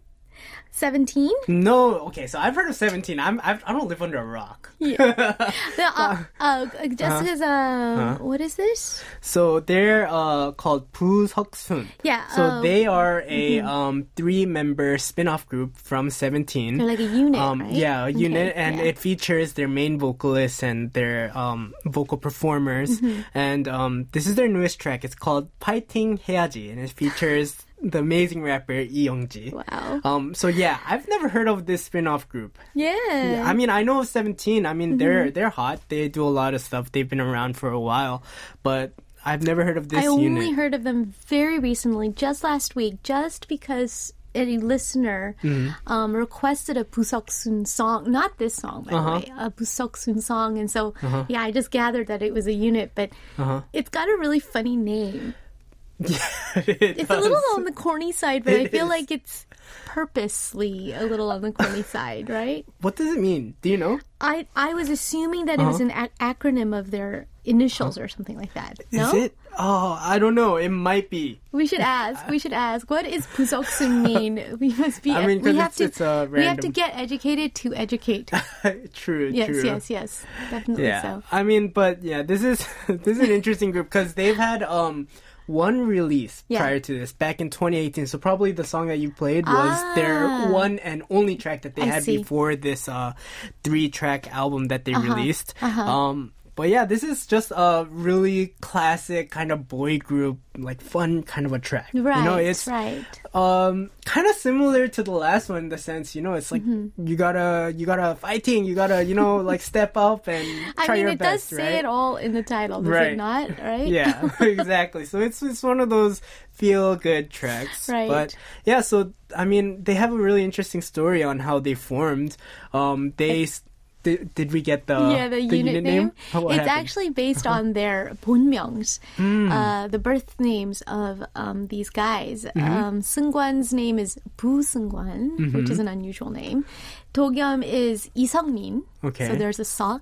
Seventeen? No, okay. So I've heard of Seventeen. I'm I've, I do not live under a rock. Yeah. Uh, uh, uh, just because uh-huh. uh, what is this? So they're uh, called BooSeokSoon. Yeah. So oh. they are a mm-hmm. um, three-member spin-off group from Seventeen. They're like a unit, um, right? Yeah, a unit, and yeah. it features their main vocalists and their um, vocal performers. Mm-hmm. And um, this is their newest track. It's called Fighting Heaji, and it features the amazing rapper Lee Youngji. Wow. Um, so yeah, I've never heard of this spin-off group. Yeah. I mean, I know of Seventeen. I mean, Mm-hmm. they're they're hot. They do a lot of stuff. They've been around for a while, but I've never heard of this I only heard of them very recently, just last week, just because a listener Mm-hmm. um, requested a BooSeokSoon song, not this song, by Uh-huh. the way, a BooSeokSoon song. And so, yeah, I just gathered that it was a unit, but Uh-huh. it's got a really funny name. It It's a little on the corny side, but I feel is. like it's purposely a little on the corny side, right? What does it mean? Do you know? I I was assuming that it was an ac- acronym of their initials or something like that. No? Uh-huh. Is it? Oh, I don't know. It might be. We should ask. We should ask. What is BooSeokSoon mean? We must be. I mean, 'cause we have it's- to. it's, uh, we have to get educated to educate. true. yes, true. yes, yes. Definitely Yeah. so. I mean, but yeah, this is this is an interesting group because they've had um one release Yeah. prior to this back in 2018. So probably the song that you played was their Ah. one and only track that they I had see. before this uh three track album that they Uh-huh. released. Um. But yeah, this is just a really classic kind of boy group, like fun kind of a track. Right. You know, it's right. um kind of similar to the last one in the sense you know it's like Mm-hmm. you gotta you gotta fighting you gotta you know like step up and I try mean, your it does best say it all in the title, does Right. it not? Right? yeah exactly so it's it's one of those feel good tracks Right. but yeah so i mean they have a really interesting story on how they formed um they did, did we get the yeah, the, unit, name. How- what it's happened? actually based on their 본명s, Hmm. uh, the birth names of um, these guys. Mm-hmm. Um, Seungkwan's name is Boo Seungkwan, Mm-hmm. which is an unusual name. Dokyeom is Lee Seokmin. Okay. So there's a Seok.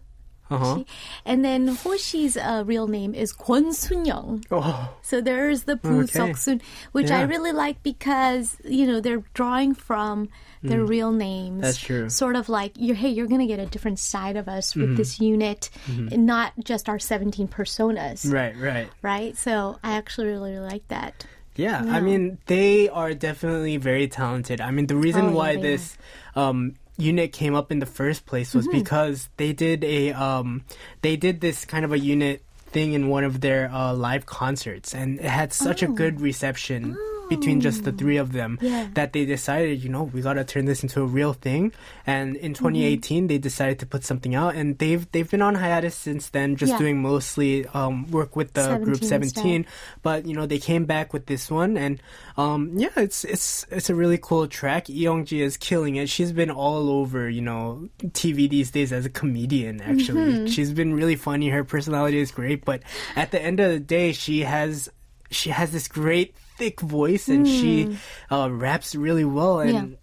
Uh-huh. And then Hoshi's uh, real name is Kwon Soon-young. oh So there's the Poo Okay. Sok-sun, which I really like because, you know, they're drawing from their real names. Mm. That's true. Sort of like, you're, hey, you're going to get a different side of us Mm-hmm. with this unit, and not just our 17 personas. right right Right? So I actually really, really like that. Yeah, I mean they are definitely very talented. I mean the reason Oh, why they this um, unit came up in the first place was Mm-hmm. because they did a um, they did this kind of a unit thing in one of their uh, live concerts, and it had such a good reception between just the three of them. Yeah. that they decided, you know, we gotta turn this into a real thing. And in Mm-hmm. 2018, they decided to put something out, and they've they've been on hiatus since then, just Yeah. doing mostly um, work with the group 17 17. But you know, they came back with this one, and um, yeah, it's it's it's a really cool track. Youngji is killing it. She's been all over, you know, TV these days as a comedian. Actually, Mm-hmm. she's been really funny. Her personality is great, but at the end of the day, she has she has this great thick voice and mm. she hmm. uh, raps really well and yeah.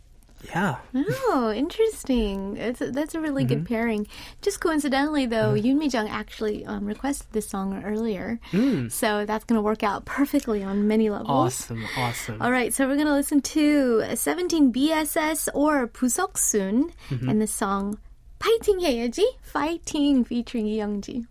Yeah. Oh, interesting. It's a, that's a really mm-hmm. good pairing. Just coincidentally, though, mm. Yoon Mi Jung actually um, requested this song earlier, mm. so that's going to work out perfectly on many levels. Awesome, awesome. All right, so we're going to listen to 17 BSS or BooSeokSoon mm-hmm. and the song "Fighting Yeji," "Fighting" featuring Youngji.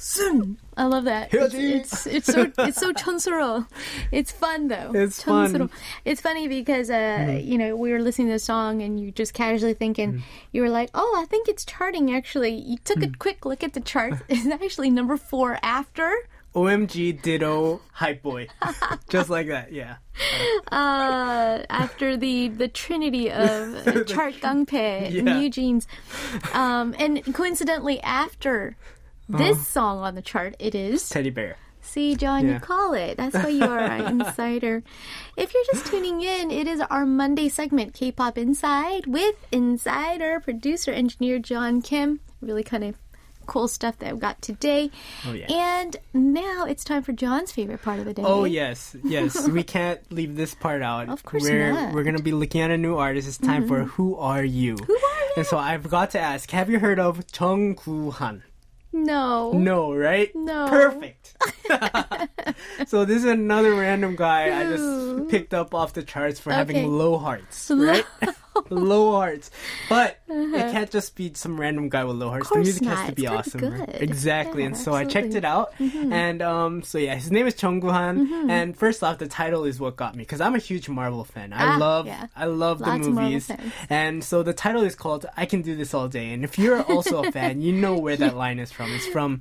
soon. I love that. It's, it's, it's, so it's so chonsoro. It's fun though. It's chonsoro. fun. It's funny because uh, mm. you know we were listening to the song and you just casually thinking mm. you were like, oh, I think it's charting actually. You took mm. a quick look at the chart. It's actually number four after OMG Ditto Hype Boy, just like that. Yeah. uh after the the trinity of uh, chart gangpe Yeah. NewJeans, um and coincidentally after. This song on the chart, it is Teddy Bear. See, John, you call it. That's why you are an insider. If you're just tuning in, it is our Monday segment, K-pop Inside, with insider producer engineer John Kim. Really kind of cool stuff that we got today. Oh, yeah. And now it's time for John's favorite part of the day. Oh yes, yes. we can't leave this part out. Of course we're, not. Mm-hmm. We're gonna be looking at a new artist. It's time for Who Are You? Who are you? And so I've got to ask: Have you heard of Chung Koo Han? No. No, right? No. Perfect. so this is another random guy I just picked up off the charts for Okay. having low hearts, right? low hearts. But it can't just be some random guy with low hearts. The Uh-huh. music has not. to be It's gotta be awesome. good. Exactly. Yeah, and so I checked it absolutely. Mm-hmm. out. And um so yeah, his name is Chung Han. And first off, the title is what got me because I'm a huge Marvel fan. I Ah, love yeah. I love Lots the movies. And so the title is called I Can Do This All Day. And if you're also a fan, you know where that line is from. It's from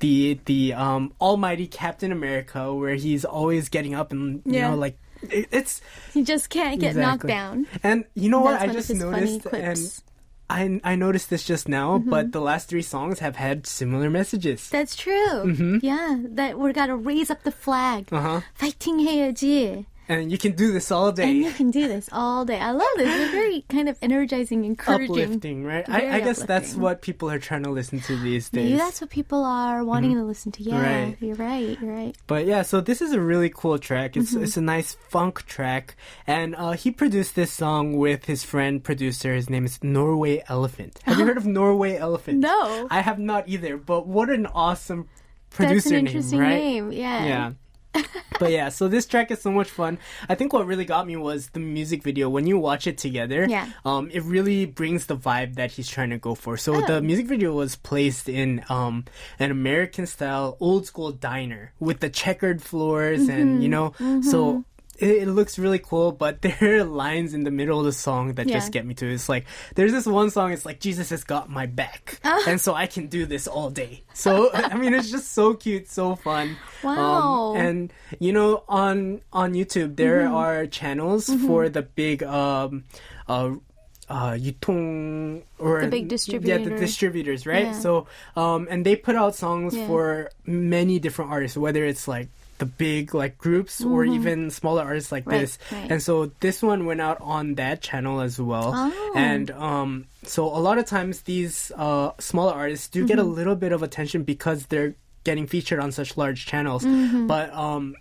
the the um almighty Captain America where he's always getting up and you Yeah. know like it, it's You just can't get knocked Exactly. down. and you know what That's I one of just his funny noticed and clips. Mm-hmm. I I noticed this just now, but the last three songs have had similar messages. That's true. Yeah, that we're gotta raise up the flag. Mm-hmm. Uh-huh. Fighting 해야지. And you can do this all day. And you can do this all day. I love this. It's very kind of energizing, encouraging. Uplifting, right? I, I guess that's what people are trying to listen to these days. Maybe that's what people are wanting to listen to. Yeah, Right. you're right. You're right. But yeah, so this is a really cool track. It's Mm-hmm. it's a nice funk track, and uh, he produced this song with his friend producer. His name is Norway Elephant. Have you heard of Norway Elephant? No. I have not either. But what an awesome That's producer an interesting name, right? name. Yeah. Yeah. But yeah, so this track is so much fun. I think what really got me was the music video. When you watch it together, Yeah. um, it really brings the vibe that he's trying to go for. So Oh. the music video was placed in um, an American style, old school diner with the checkered floors, and you know, so. It, looks really cool, but there are lines in the middle of the song that just get me to. It's like there's this one song. It's like Jesus has got my back, and so I can do this all day. So I mean, it's just so cute, so fun. Wow. Um, and you know, on on YouTube there Mm-hmm. are channels for the big um uh uh 유통 or The big distributors. yeah the distributors right Yeah. so um and they put out songs Yeah. for many different artists whether it's like the big like groups or even smaller artists like Mm-hmm. Right, this right. and so this one went out on that channel as well Oh. and um so a lot of times these uh smaller artists do get a Mm-hmm. little bit of attention because they're getting featured on such large channels Mm-hmm. but um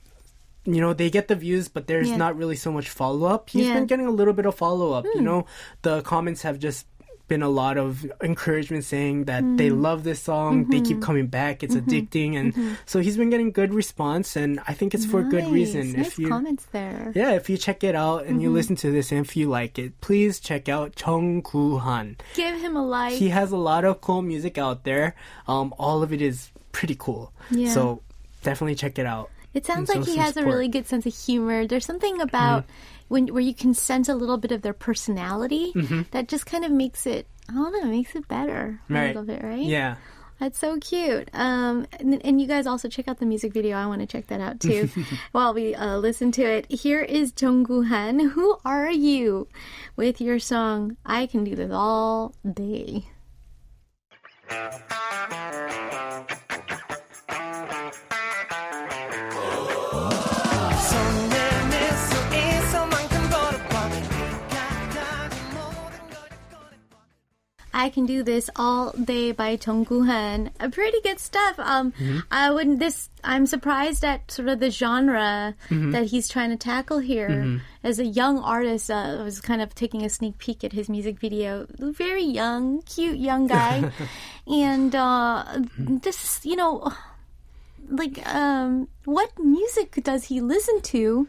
you know they get the views but there's Yeah. not really so much follow-up He's Yeah. Hmm. been getting a little bit of follow-up you know the comments have just been a lot of encouragement saying that they Hmm. love this song they Mm-hmm. keep coming back it's addicting and so he's been getting good response and i think it's for good reason Nice if you comments there. yeah, if you check it out and you Mm-hmm. listen to this and if you like it, please check out Chung Koo Han. Give him a like. He has a lot of cool music out there. Um, all of it is pretty cool. Yeah. So definitely check it out. It sounds like he has a really good sense of humor. There's something about when where you can sense a little bit of their personality that just kind of makes it I don't know, makes it better a little bit, right? Yeah. That's so cute. Um, and, and you guys also check out the music video. I want to check that out too while we uh, listen to it. Here is Jungwoo Han. Who are you? With your song, I Can Do This All Day. I Can Do This All Day by Jungwoo Han. Uh, pretty good stuff. Um, Mm-hmm. I wouldn't this. I'm surprised at sort of the genre Mm-hmm. that he's trying to tackle here. As a young artist, uh, I was kind of taking a sneak peek at his music video. Very young, cute young guy, and uh, this, you know, like um, what music does he listen to?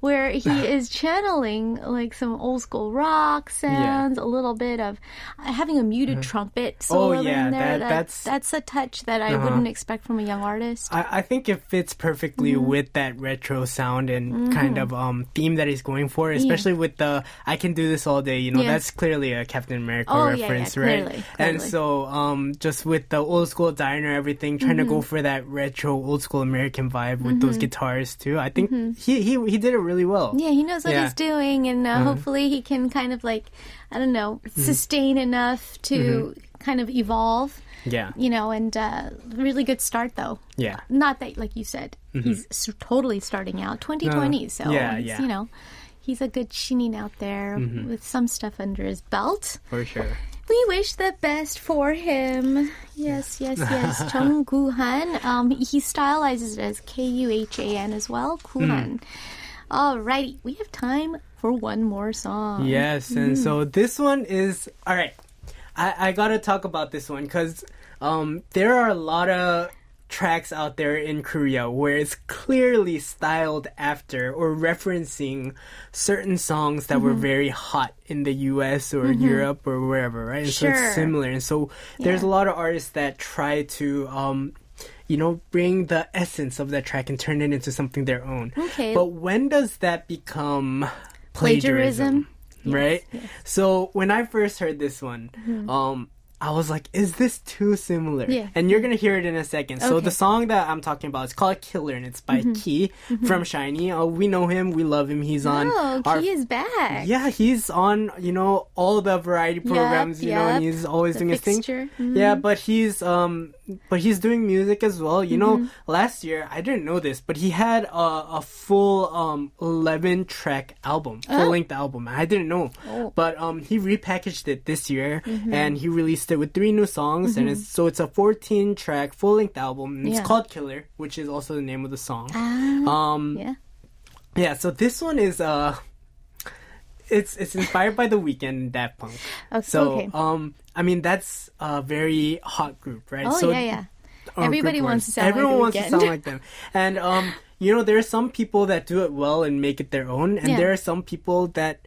Where he is channeling like some old school rock sounds, a little bit of uh, having a muted trumpet solo Oh, yeah, in there. that- That- that's- that's a touch that I Uh-huh. wouldn't expect from a young artist. I, I think it fits perfectly Mm-hmm. with that retro sound and kind of um theme that he's going for, especially with the "I can do this all day." You know, Yeah. that's clearly a Captain America Oh, yeah, yeah, reference, right? clearly, And so, um, just with the old school diner, everything, trying to go Mm-hmm. for that retro old school American vibe with those guitars too. I think Mm-hmm. he he he did it really well. Yeah, he knows what Yeah. he's doing, and uh, hopefully he can kind of like, I don't know, sustain enough to kind of evolve. Yeah, You know, and uh, really good start though. yeah. Not that, like you said, he's s- totally starting out 2020. so Mm-hmm. Yeah, yeah. Mm-hmm. you know, he's a good shinin out there with some stuff under his belt. For sure. We wish the best for him. Yes, yes, yes. Chung Han. Um, he stylizes it as K U H A N as well. Kuhan. Alrighty, we have time for one more song. Yes, and so this one is all right. I I gotta talk about this one because um there are a lot of tracks out there in Korea where it's clearly styled after or referencing certain songs that were Mm-hmm. very hot in the US or Europe or wherever, right? And So it's similar. And so there's a lot of artists that try to um you know, bring the essence of that track and turn it into something their own. Okay. But when does that become Plagiarism? plagiarism? right? So when I first heard this one, um, I was like, "Is this too similar?" Mm-hmm. Yeah. And you're gonna hear it in a second. So Okay. the song that I'm talking about is called "Killer" and it's by Key from SHINee. Oh, we know him, we love him. He's on. Oh, our- he is back. yeah, he's on, you know, all the variety programs, you know, and he's always The doing his thing. Mhm. Yeah, but he's um but he's doing music as well. You know, Mm-hmm. last year I didn't know this, but he had a, a full um 11 track album, full length album. I didn't know. Oh. But um he repackaged it this year Mm-hmm. and he released it with three new songs and it's so it's a 14 track full length album. And It's Yeah. called Killer, which is also the name of the song. Ah, Um yeah. yeah, so this one is uh it's it's inspired by the Weeknd and Daft Punk. Oh, So okay. um I mean that's a very hot group, right? Oh, so yeah, yeah. or Everybody wants to sound like Everyone The wants to sound like them. And um you know there are some people that do it well and make it their own and Yeah. there are some people that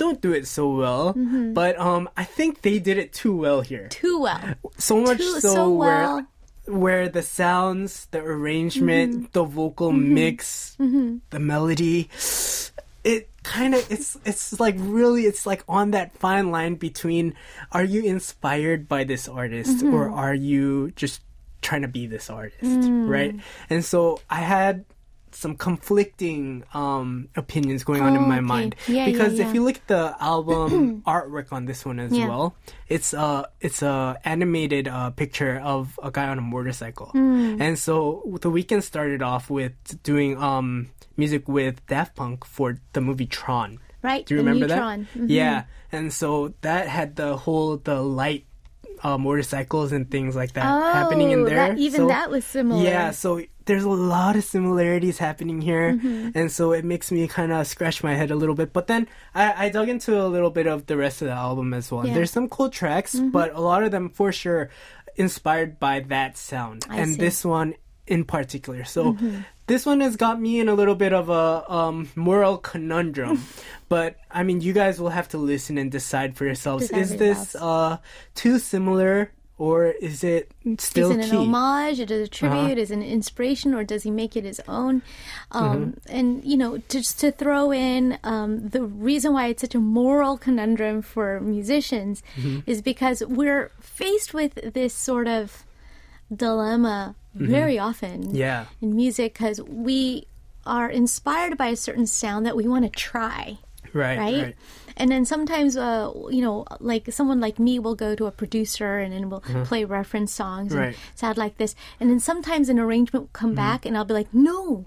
don't do it so well. Mm-hmm. But um I think they did it too well here. Too well. So much Too- so, so where well. where the sounds, the arrangement, Mm-hmm. the vocal mix, the melody, it kind of it's it's like really it's like on that fine line between are you inspired by this artist Mm-hmm. or are you just trying to be this artist, Mm. right? And so I had some conflicting um opinions going on in Oh, my okay. mind Yeah, yeah, because yeah. if you look at the album artwork on this one as Yeah. well it's a it's a animated uh, picture of a guy on a motorcycle Hmm. and so the Weeknd started off with doing um music with Daft Punk for the movie Tron Right. do you remember that. Mhm. yeah and so that had the whole the light uh, motorcycles and things like that happening in Oh, there that- even So- that was similar. yeah, so there's a lot of similarities happening here, Mm-hmm. and so it makes me kind of scratch my head a little bit. But then I, I dug into a little bit of the rest of the album as well. Yeah. Mm-hmm. There's some cool tracks, but a lot of them for sure inspired by that sound, I and see. this one in particular. So. Mm-hmm. This one has got me in a little bit of a um, moral conundrum, but I mean, you guys will have to listen and decide for yourselves. Decide Is for this uh, too similar or is it still is it an key? homage? Is it a tribute? Uh-huh. Is it an inspiration, or does he make it his own? Um, Mm-hmm. And you know, just to throw in um, the reason why it's such a moral conundrum for musicians Mm-hmm. is because we're faced with this sort of dilemma very often Mm-hmm. Yeah. in music because we are inspired by a certain sound that we want to try Right, right? right. And then sometimes, uh, you know, like someone like me will go to a producer and then we'll play reference songs and Mm-hmm. Right. Mm-hmm. sound like this. And then sometimes an arrangement will come back and I'll be like, no,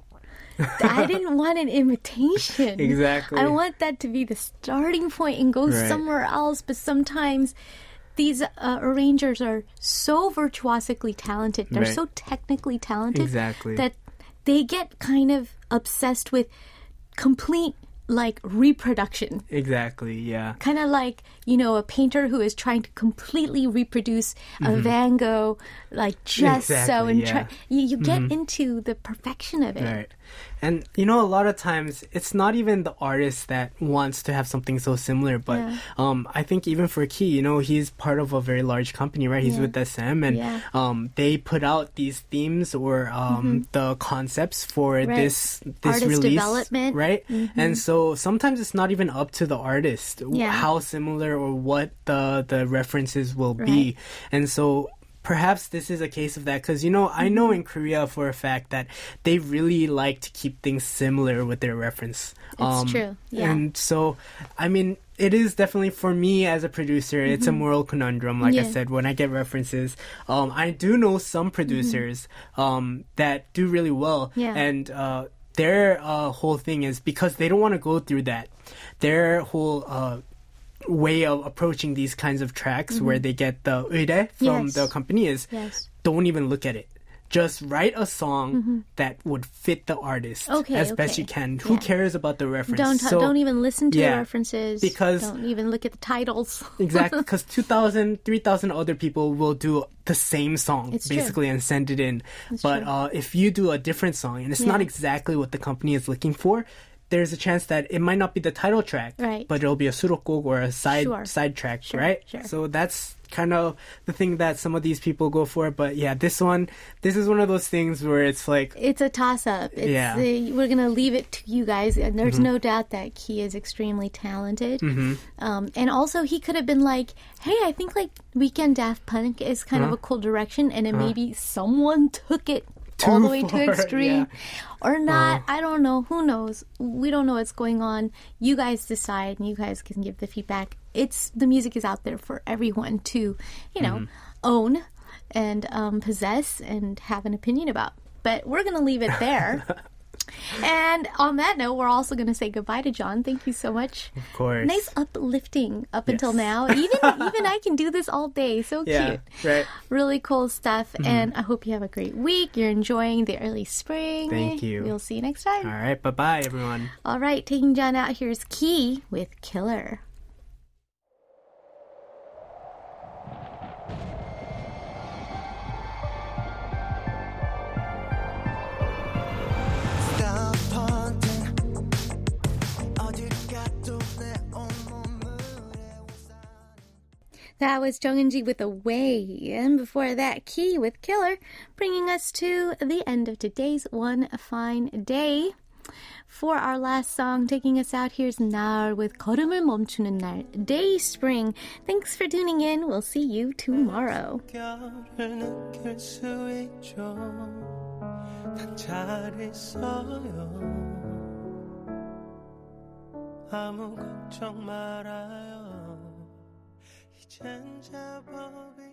I didn't want an imitation. Exactly. I want that to be the starting point and go Right. somewhere else. But sometimes these uh, arrangers are so virtuosically talented, they're Right. so technically talented Exactly. that they get kind of obsessed with complete like reproduction Exactly, yeah. kind of like you know a painter who is trying to completely reproduce a Van Gogh, like just so, Mm-hmm. And yeah. Mm-hmm. try, you, you get into the perfection of it. Right. And you know, a lot of times it's not even the artist that wants to have something so similar, but Yeah. um, I think even for Key, you know, he's part of a very large company, right? He's Yeah. with SM, and Yeah. um, they put out these themes or um, the concepts for Mm-hmm. Right. this this Artist release, development. Mm-hmm. right? And so sometimes it's not even up to the artist how similar or what the the references will be, and so perhaps this is a case of that because you know I know Mm-hmm. in Korea for a fact that they really like to keep things similar with their reference. Um, true, yeah. And so, I mean, it is definitely for me as a producer, it's a moral conundrum. Like I Mm-hmm. Said, when I get references, um, I do know some producers um, that do really well, Mm-hmm. Yeah. and uh, their uh, whole thing is because they don't want to go through that. Their whole uh, way of approaching these kinds of tracks where they get the 의대 from Mm-hmm. Yes. the company is Yes. don't even look at it. Just write a song that would fit the artist Mm-hmm. Okay, as best you can. Who Yeah. cares about the reference? Don't So- don't even listen to yeah, the references because- don't even look at the titles. Exactly, because 2,000, 3,000 other people will do the same song It's true. basically and send it in. but uh, if you do a different song and it's not exactly what the company is looking for, there's a chance that it might not be the title track, Right. but it'll be a surokok or a side Sure. side track, Sure, right? sure. So that's kind of the thing that some of these people go for. But yeah, this one, this is one of those things where it's like, It's a toss up. It's, Yeah. Mm-hmm. uh, we're gonna leave it to you guys, and there's no doubt that he is extremely talented. Um, and also, he could have been like, "Hey, I think like Weeknd Daft Punk is kind of Uh-huh. a cool direction," and then maybe someone took it all the way to far, extreme, yeah. or not. I don't know. Who knows? We don't know what's going on. You guys decide, and you guys can give the feedback. It's the music is out there for everyone to, you know, own and um, possess and have an opinion about. But we're gonna leave it there. And on that note, we're also going to say goodbye to John. Thank you so much. of course. Nice uplifting up until now. Even even I can do this all day. So Yeah, cute. right. Really cool stuff. Mm-hmm. And I hope you have a great week. You're enjoying the early spring. Thank you. We'll see you next time. All right, bye bye, everyone. All right, taking John out. Here's Key with Killer. That was Jung Ji with Away. And before that, Key with Killer, bringing us to the end of today's One Fine Day. For our last song, taking us out, here's 날 with 걸음을 멈추는 날, Day Spring. Thanks for tuning in. We'll see you tomorrow. 결을 느낄 수 있죠 난 잘 있어요 아무 걱정 말아요 牵着宝贝